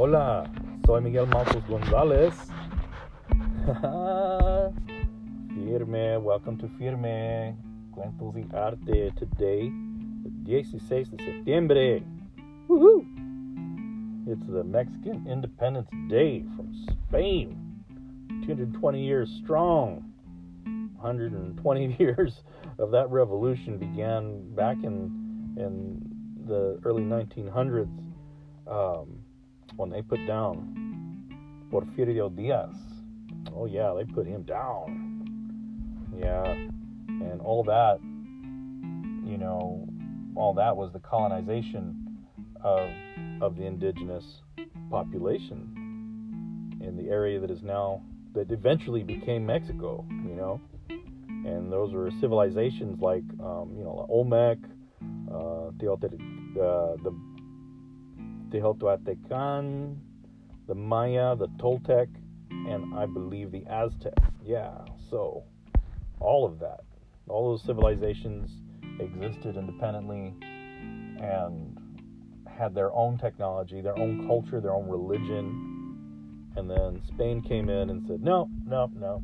Hola, soy Miguel Marcos Gonzalez. Firme, welcome to Firme. Cuentos y Arte today, the 16 de septiembre. Woohoo! It's the Mexican Independence Day from Spain. 220 years strong. 120 years of that revolution began back in in the early 1900s um, when they put down Porfirio Diaz. Oh yeah, they put him down. Yeah, and all that, you know, all that was the colonization of of the indigenous population in the area that is now that eventually became Mexico. You know, and those were civilizations like um, you know Olmec, uh, Teotihuacan, uh, the Teotihuacan, the Maya, the Toltec, and I believe the Aztec. Yeah, so all of that, all those civilizations existed independently and had their own technology, their own culture, their own religion. And then Spain came in and said, no, no, no,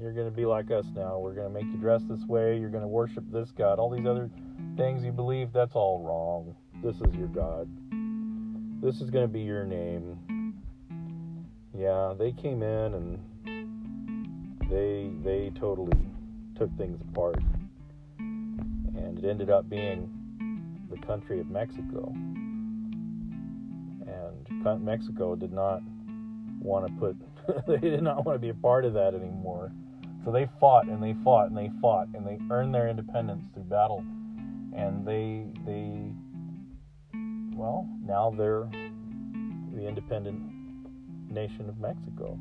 you're going to be like us now. We're going to make you dress this way. You're going to worship this God. All these other things you believe, that's all wrong. This is your God. This is going to be your name. Yeah, they came in and they they totally took things apart. And it ended up being the country of Mexico. And Mexico did not want to put they did not want to be a part of that anymore. So they fought and they fought and they fought and they earned their independence through battle. And they they well, now they're the independent nation of Mexico.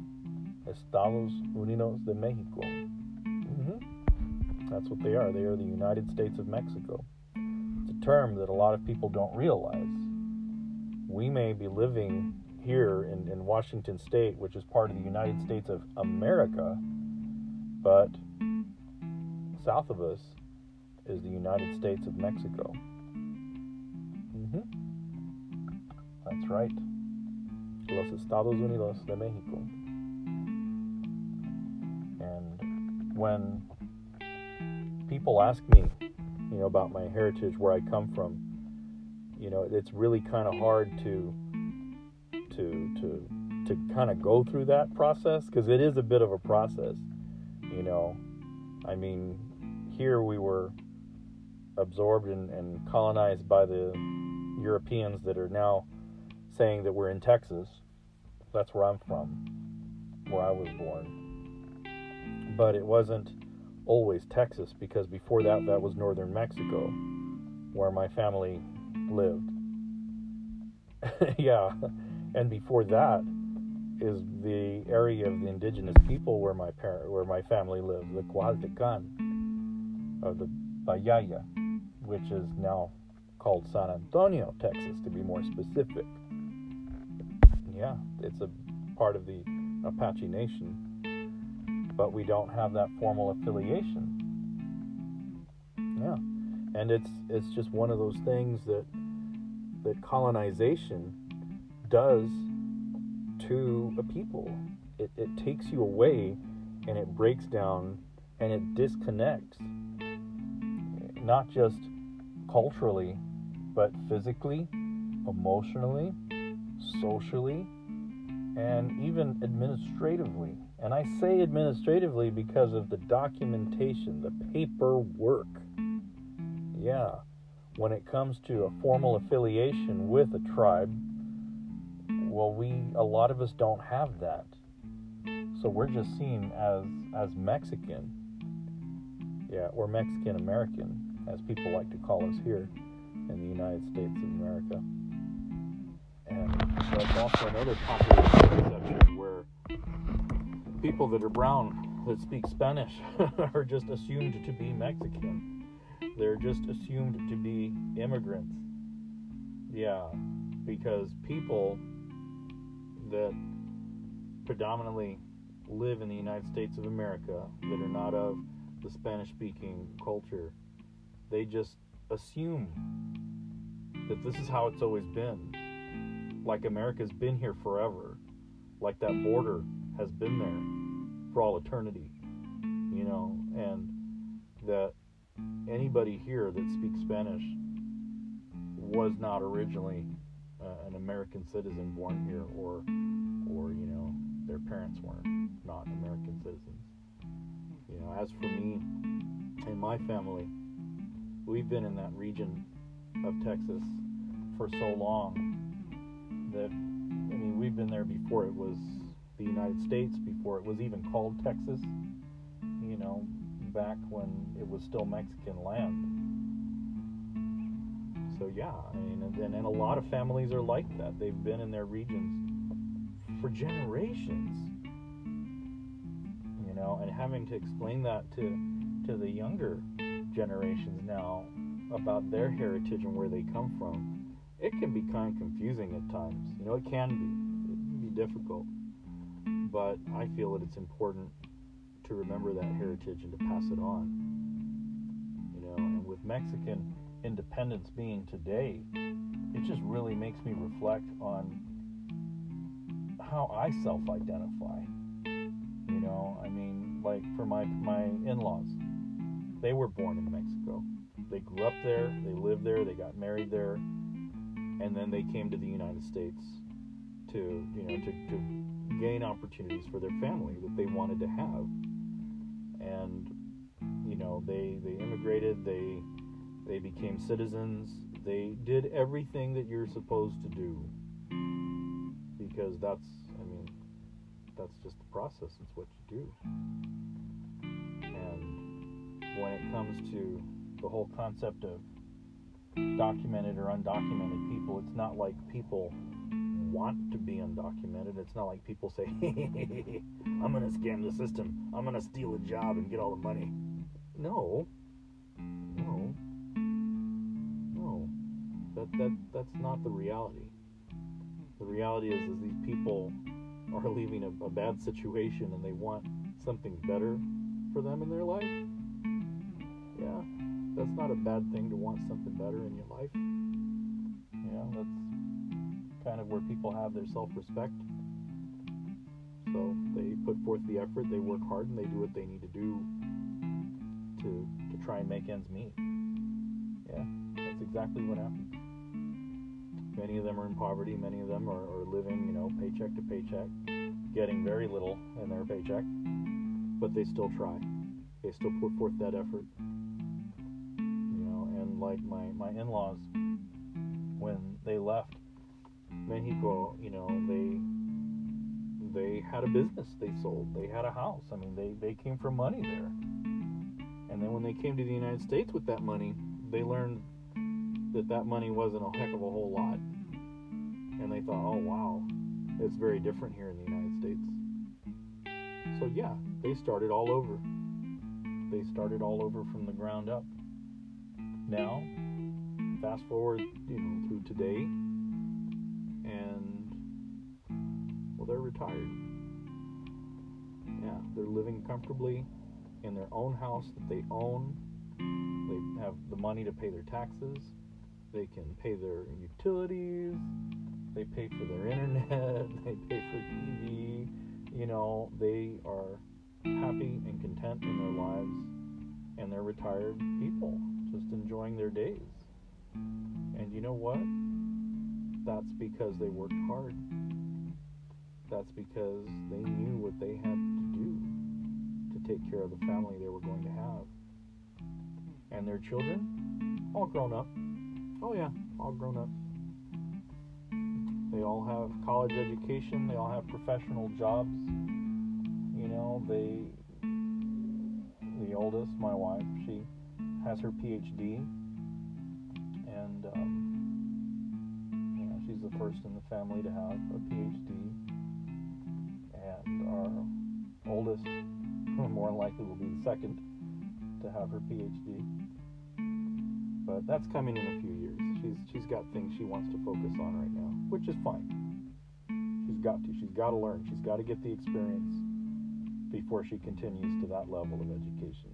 Estados Unidos de Mexico. Mm-hmm. That's what they are. They are the United States of Mexico. It's a term that a lot of people don't realize. We may be living here in, in Washington State, which is part of the United States of America, but south of us is the United States of Mexico. Mm-hmm. That's right. Los Estados Unidos de Mexico. And when people ask me, you know, about my heritage, where I come from, you know, it's really kind of hard to to to to kind of go through that process because it is a bit of a process you know i mean here we were absorbed and, and colonized by the europeans that are now saying that we're in texas. That's where i'm from where i was born. But it wasn't always texas because before that that was northern mexico where my family lived. Yeah and before that is the area of the indigenous people where my parent, where my family lived, the Coahuiltecan, or uh, the Bayaya, which is now called San Antonio, Texas, to be more specific. Yeah, it's a part of the Apache Nation, but we don't have that formal affiliation. Yeah, and it's it's just one of those things that that colonization does to a people. It, it takes you away and it breaks down and it disconnects, not just culturally, but physically, emotionally, socially, and even administratively. And I say administratively because of the documentation, the paperwork. Yeah, when it comes to a formal affiliation with a tribe, well we a lot of us don't have that so we're just seen as as mexican yeah or mexican american as people like to call us here in the united states of america and that's also another popular misconception where people that are brown that speak spanish are just assumed to be mexican they're just assumed to be immigrants yeah because people that predominantly live in the United States of America that are not of the Spanish speaking culture, they just assume that this is how it's always been. Like America's been here forever, like that border has been there for all eternity, you know, and that anybody here that speaks Spanish was not originally uh, an American citizen born here, or, or you know, their parents weren't not American citizens. You know, as for me and my family, we've been in that region of Texas for so long that I mean we've been there before it was the United States, before it was even called Texas. You know, back when it was still Mexican land. So yeah, I mean, and, and a lot of families are like that. They've been in their regions for generations. You know, and having to explain that to to the younger generations now about their heritage and where they come from it can be kind of confusing at times. You know, it can be. It can be difficult. But I feel that it's important to remember that heritage and to pass it on. You know, and with Mexican independence being today, it just really makes me reflect on how I self-identify. You know, I mean, like for my my in-laws, they were born in Mexico. They grew up there, they lived there, they got married there, and then they came to the United States to you know to, to gain opportunities for their family that they wanted to have. And you know they they immigrated they they became citizens. They did everything that you're supposed to do. Because that's i mean that's just the process. It's what you do. And when it comes to the whole concept of documented or undocumented people, it's not like people want to be undocumented. It's not like people say, hey, I'm going to scam the system. I'm going to steal a job and get all the money. No. No. No. That, that, that's not the reality. The reality is, is these people are leaving a, a bad situation and they want something better for them in their life. Yeah that's not a bad thing to want something better in your life. You know, that's kind of where people have their self-respect. So they put forth the effort, they work hard, and they do what they need to do to to try and make ends meet. Yeah, that's exactly what happens. Many of them are in poverty. Many of them are, are living, you know, paycheck to paycheck, getting very little in their paycheck, but they still try. They still put forth that effort like my, my in-laws when they left Mexico, you know, they they had a business they sold. They had a house. I mean, they, they came from money there. And then when they came to the United States with that money, they learned that that money wasn't a heck of a whole lot. And they thought, oh, wow, it's very different here in the United States. So, yeah, they started all over. They started all over from the ground up now, fast forward, you know, through today, and well, they're retired. Yeah, they're living comfortably in their own house that they own. They have the money to pay their taxes. They can pay their utilities. They pay for their internet. They pay for TV. You know, they are happy and content in their lives, and they're retired people just enjoying their days. And you know what? That's because they worked hard. That's because they knew what they had to do to take care of the family they were going to have. And their children, all grown up. Oh, yeah, all grown up. They all have college education, they all have professional jobs. You know, they, the oldest, my wife, she has her PhD, and um, she's the first in the family to have a PhD, and our oldest, or more likely, will be the second to have her PhD. But that's coming in a few years. She's she's got things she wants to focus on right now, which is fine. She's got to. She's got to learn. She's got to get the experience before she continues to that level of education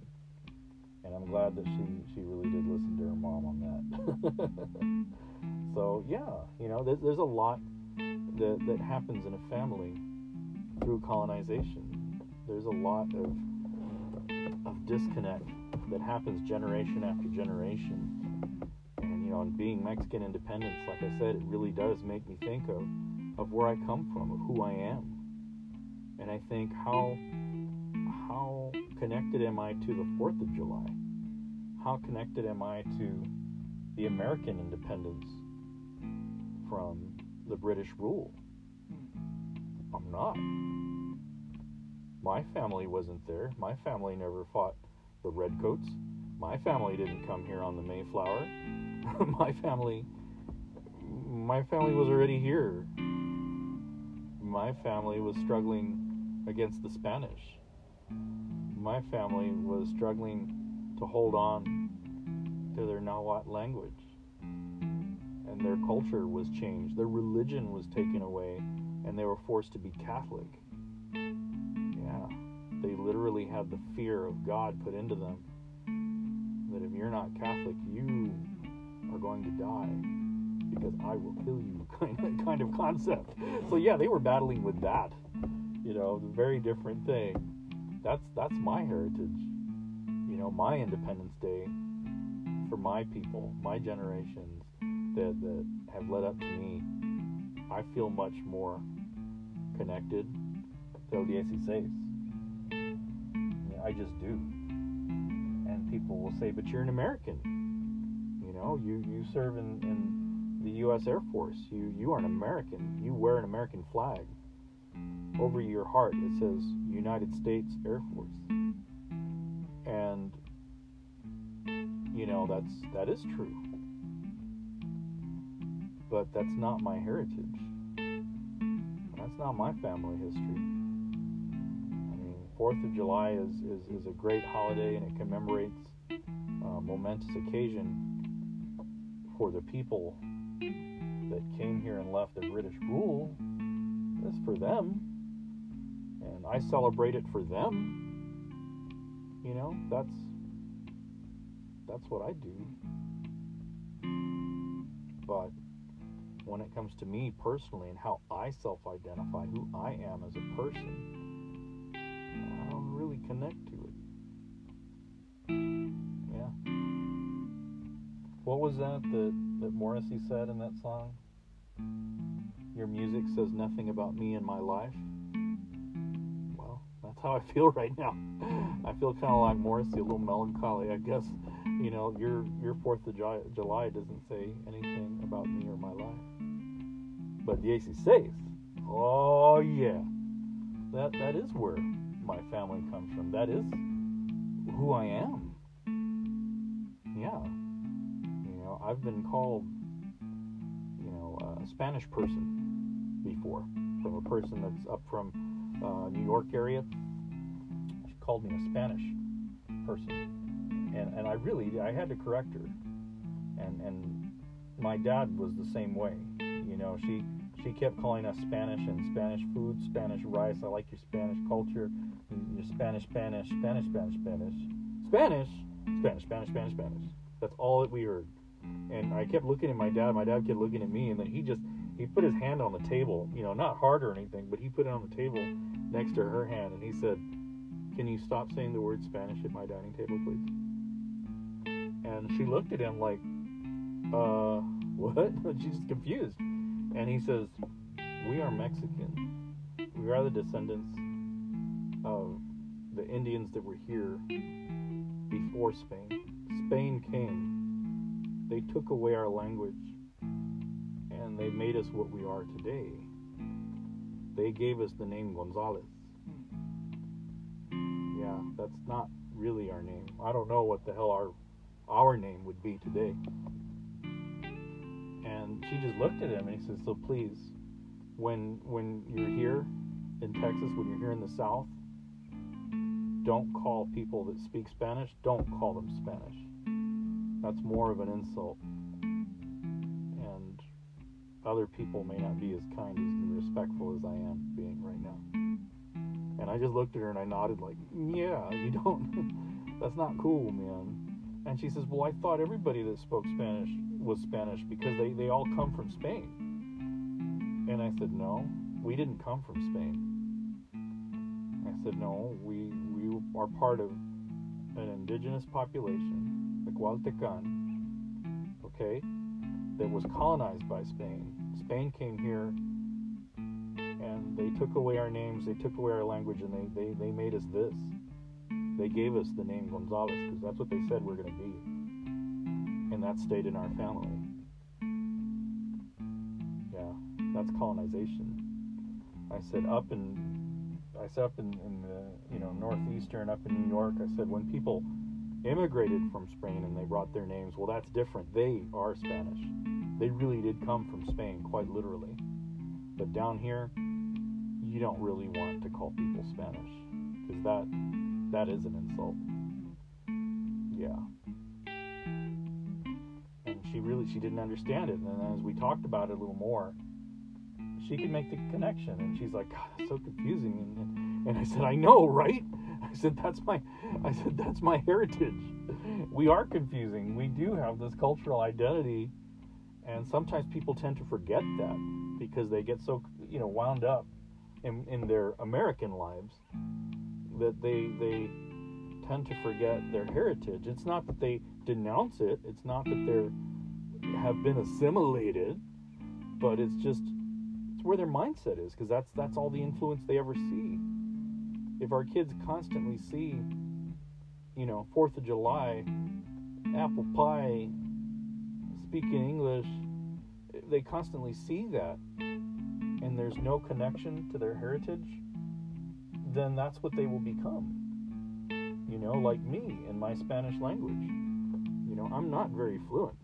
and I'm glad that she she really did listen to her mom on that. so yeah, you know, there's, there's a lot that, that happens in a family through colonization. There's a lot of of disconnect that happens generation after generation. And you know, and being Mexican independence, like I said, it really does make me think of of where I come from, of who I am. And I think how how connected am I to the 4th of July? How connected am I to the American independence from the British rule? I'm not. My family wasn't there. My family never fought the Redcoats. My family didn't come here on the Mayflower. my family my family was already here. My family was struggling against the Spanish. My family was struggling to hold on to their Nahuatl language. And their culture was changed. Their religion was taken away, and they were forced to be Catholic. Yeah, they literally had the fear of God put into them that if you're not Catholic, you are going to die because I will kill you kind of kind of concept. So yeah, they were battling with that. You know, very different thing. That's that's my heritage. You know, my Independence Day for my people, my generations that that have led up to me. I feel much more connected to 16. I just do. And people will say, but you're an American. You know, you, you serve in, in the U.S. Air Force. You, you are an American. You wear an American flag. Over your heart, it says United States Air Force. And, you know, that's, that is true. But that's not my heritage. That's not my family history. I mean, Fourth of July is, is, is a great holiday and it commemorates a momentous occasion for the people that came here and left the British rule. It's for them. And I celebrate it for them. You know, that's that's what I do. But when it comes to me personally and how I self identify, who I am as a person, I don't really connect to it. Yeah. What was that that, that Morrissey said in that song? Your music says nothing about me and my life. Well, that's how I feel right now. I feel kind of like Morrissey, a little melancholy, I guess. You know, your your Fourth of July doesn't say anything about me or my life. But the AC says, oh yeah, that that is where my family comes from. That is who I am. Yeah, you know, I've been called, you know, a Spanish person before from a person that's up from uh, New York area. She called me a Spanish person, and and I really I had to correct her, and and my dad was the same way. You know, she she kept calling us Spanish and Spanish food, Spanish rice. I like your Spanish culture, your Spanish, Spanish, Spanish, Spanish, Spanish, Spanish, Spanish, Spanish, Spanish, Spanish. That's all that we heard. And I kept looking at my dad. My dad kept looking at me, and then he just he put his hand on the table. You know, not hard or anything, but he put it on the table next to her hand, and he said, "Can you stop saying the word Spanish at my dining table, please?" And she looked at him like, "Uh, what?" She's confused. And he says, We are Mexican. We are the descendants of the Indians that were here before Spain. Spain came, they took away our language, and they made us what we are today. They gave us the name Gonzalez. Yeah, that's not really our name. I don't know what the hell our our name would be today. And she just looked at him and he said, "So please, when when you're here in Texas, when you're here in the South, don't call people that speak Spanish. Don't call them Spanish. That's more of an insult. Other people may not be as kind as respectful as I am being right now." And I just looked at her and I nodded like, "Yeah, you don't. that's not cool, man." And she says, Well, I thought everybody that spoke Spanish was Spanish because they, they all come from Spain. And I said, no, we didn't come from Spain. I said, no, we, we are part of an indigenous population, the Coahuiltecan, okay, that was colonized by Spain. Spain came here and they took away our names, they took away our language, and they, they, they made us this. They gave us the name Gonzalez because that's what they said we're going to be. And that stayed in our family. Yeah, that's colonization. I said up in, I said up in, in the, you know, northeastern, up in New York, I said when people immigrated from Spain and they brought their names, well, that's different. They are Spanish. They really did come from Spain, quite literally. But down here, you don't really want to call people Spanish because that that is an insult. Yeah. And she really she didn't understand it. And as we talked about it a little more, she could make the connection. And she's like, God, that's so confusing. And, and I said, I know, right? I said, that's my I said, that's my heritage. We are confusing. We do have this cultural identity. And sometimes people tend to forget that because they get so, you know, wound up in, in their American lives that they they tend to forget their heritage. It's not that they denounce it. It's not that they're have been assimilated, but it's just it's where their mindset is because that's that's all the influence they ever see. If our kids constantly see, you know, Fourth of July, apple pie, speaking English, they constantly see that and there's no connection to their heritage, then that's what they will become. You know, like me in my Spanish language. You know, I'm not very fluent.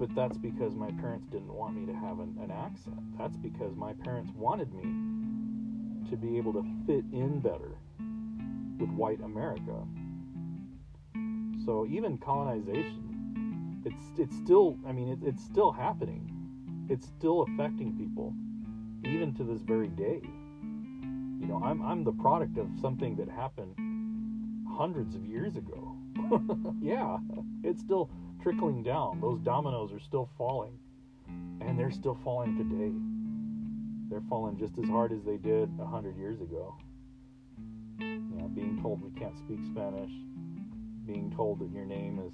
But that's because my parents didn't want me to have an, an accent. That's because my parents wanted me to be able to fit in better with white America. So even colonization, it's it's still I mean it, it's still happening it's still affecting people, even to this very day. You know, I'm I'm the product of something that happened hundreds of years ago. yeah, it's still trickling down. Those dominoes are still falling, and they're still falling today. They're falling just as hard as they did a hundred years ago. Being told we can't speak Spanish, being told that your name is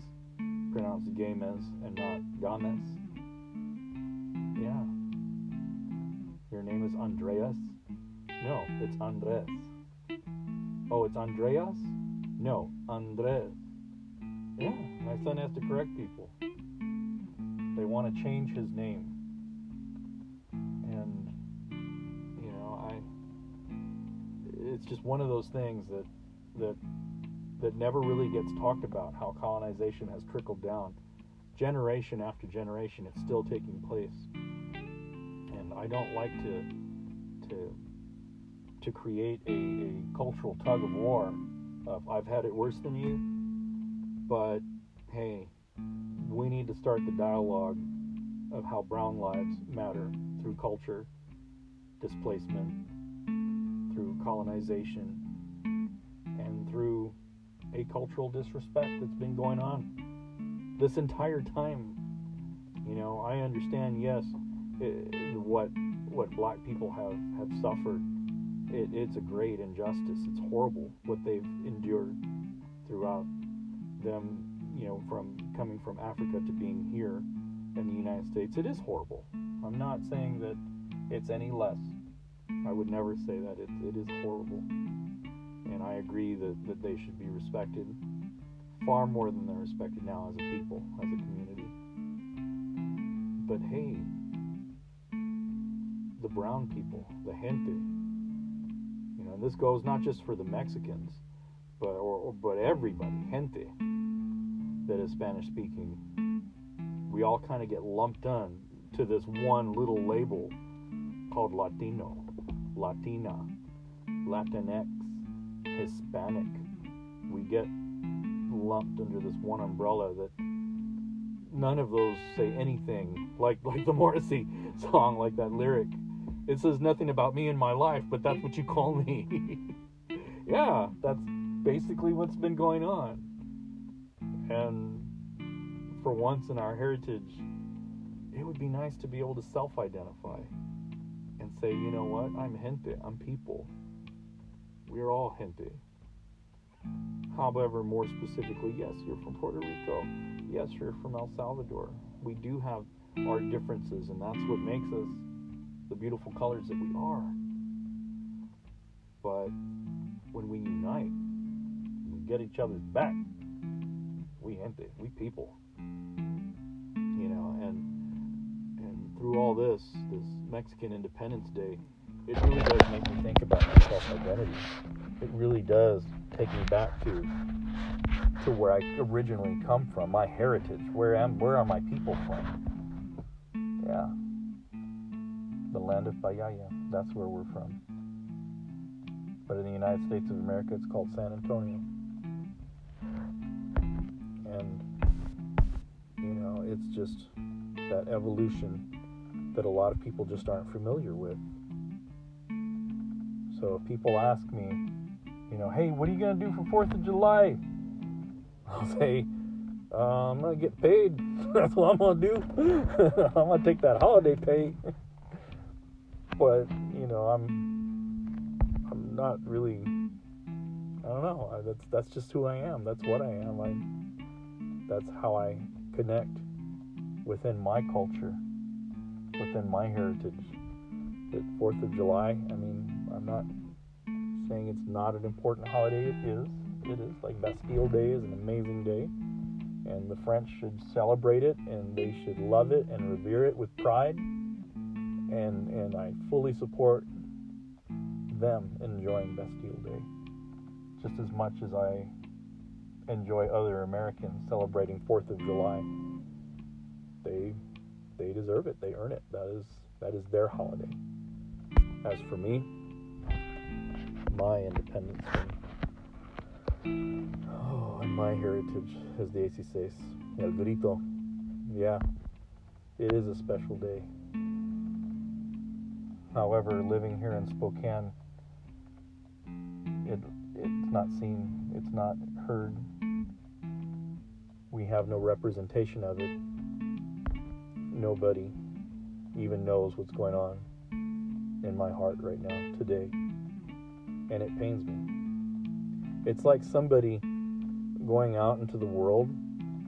pronounced Games and not Games yeah. Your name is Andreas? No, it's Andres. Oh, it's Andreas? No, Andres. Yeah, my son has to correct people. They want to change his name. And, you know, I. It's just one of those things that, that, that never really gets talked about how colonization has trickled down generation after generation, it's still taking place. And I don't like to to to create a, a cultural tug of war of I've had it worse than you, but hey, we need to start the dialogue of how brown lives matter through culture, displacement, through colonization, cultural disrespect that's been going on this entire time. You know, I understand, yes, it, what what black people have have suffered. It, it's a great injustice. It's horrible what they've endured throughout them. You know, from coming from Africa to being here in the United States, it is horrible. I'm not saying that it's any less. I would never say that. It, it is horrible. And I agree that, that they should be respected far more than they're respected now as a people, as a community. But hey, the brown people, the gente, you know, and this goes not just for the Mexicans, but or, or but everybody, gente, that is Spanish speaking. We all kind of get lumped on to this one little label called Latino, Latina, Latinx, Hispanic. We get lumped under this one umbrella that none of those say anything like like the Morrissey song, like that lyric. It says nothing about me and my life, but that's what you call me. yeah, that's basically what's been going on. And for once in our heritage, it would be nice to be able to self identify and say, you know what, I'm gente, I'm people. We're all gente. However, more specifically, yes, you're from Puerto Rico. Yes, you're from El Salvador. We do have our differences, and that's what makes us the beautiful colors that we are. But when we unite, we get each other's back. We gente, we people. You know, and and through all this, this Mexican Independence Day, it really does make me think about my self-identity. It really does take me back to to where I originally come from, my heritage. Where am where are my people from? Yeah. The land of Bayaya, That's where we're from. But in the United States of America it's called San Antonio. And you know, it's just that evolution that a lot of people just aren't familiar with. So if people ask me, you know, hey, what are you going to do for 4th of July? I'll say, uh, I'm going to get paid. That's what I'm going to do. I'm going to take that holiday pay. but, you know, I'm I'm not really I don't know. That's that's just who I am. That's what I am. I that's how I connect within my culture, within my heritage. The 4th of July, I mean, I'm not saying it's not an important holiday. It is. It is. Like Bastille Day is an amazing day. And the French should celebrate it and they should love it and revere it with pride. And, and I fully support them enjoying Bastille Day just as much as I enjoy other Americans celebrating 4th of July. They they deserve it. They earn it. That is that is their holiday. As for me, my Independence Day. Oh, and my heritage, as the AC says, El Grito. Yeah, it is a special day. However, living here in Spokane, it it's not seen, it's not heard. We have no representation of it. Nobody even knows what's going on in my heart right now, today and it pains me. It's like somebody going out into the world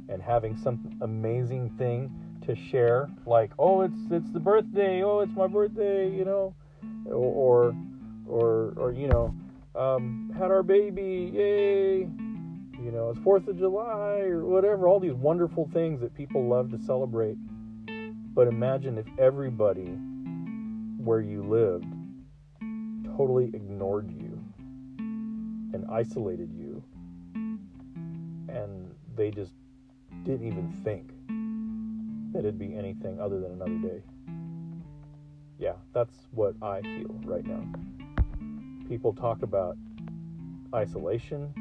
and having some amazing thing to share, like, oh, it's it's the birthday, oh, it's my birthday, you know, or or or you know, um, had our baby, yay, you know, it's Fourth of July or whatever. All these wonderful things that people love to celebrate. But imagine if everybody where you lived totally ignored you and isolated you, and they just didn't even think that it'd be anything other than another day. Yeah, that's what I feel right now. People talk about isolation.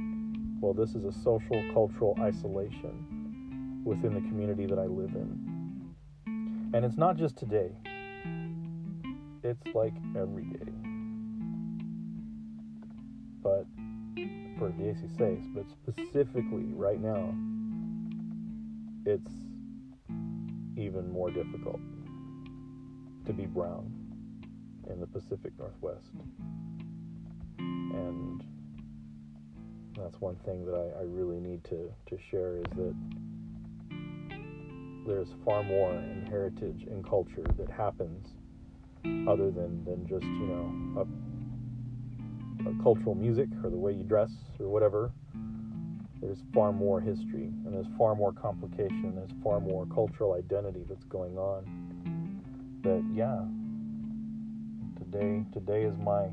Well, this is a social, cultural isolation within the community that I live in. And it's not just today, it's like every day. But for the but specifically right now, it's even more difficult to be brown in the Pacific Northwest. And that's one thing that I, I really need to, to share is that there's far more in heritage and culture that happens other than, than just, you know, Uh, cultural music or the way you dress or whatever, there's far more history and there's far more complication. There's far more cultural identity that's going on. That yeah, today today is my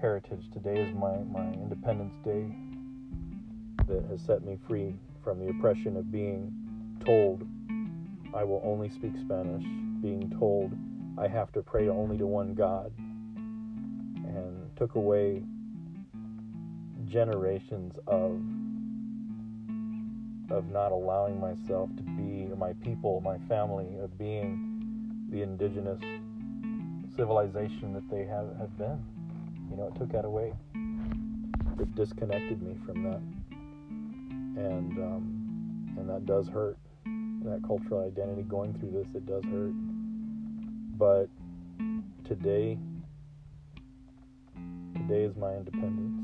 heritage. Today is my my Independence Day that has set me free from the oppression of being told I will only speak Spanish, being told I have to pray only to one God, took away generations of of not allowing myself to be my people, my family of being the indigenous civilization that they have, have been. You know, it took that away. It disconnected me from that. And um, and that does hurt. that cultural identity going through this. It does hurt, but today, today is my independence.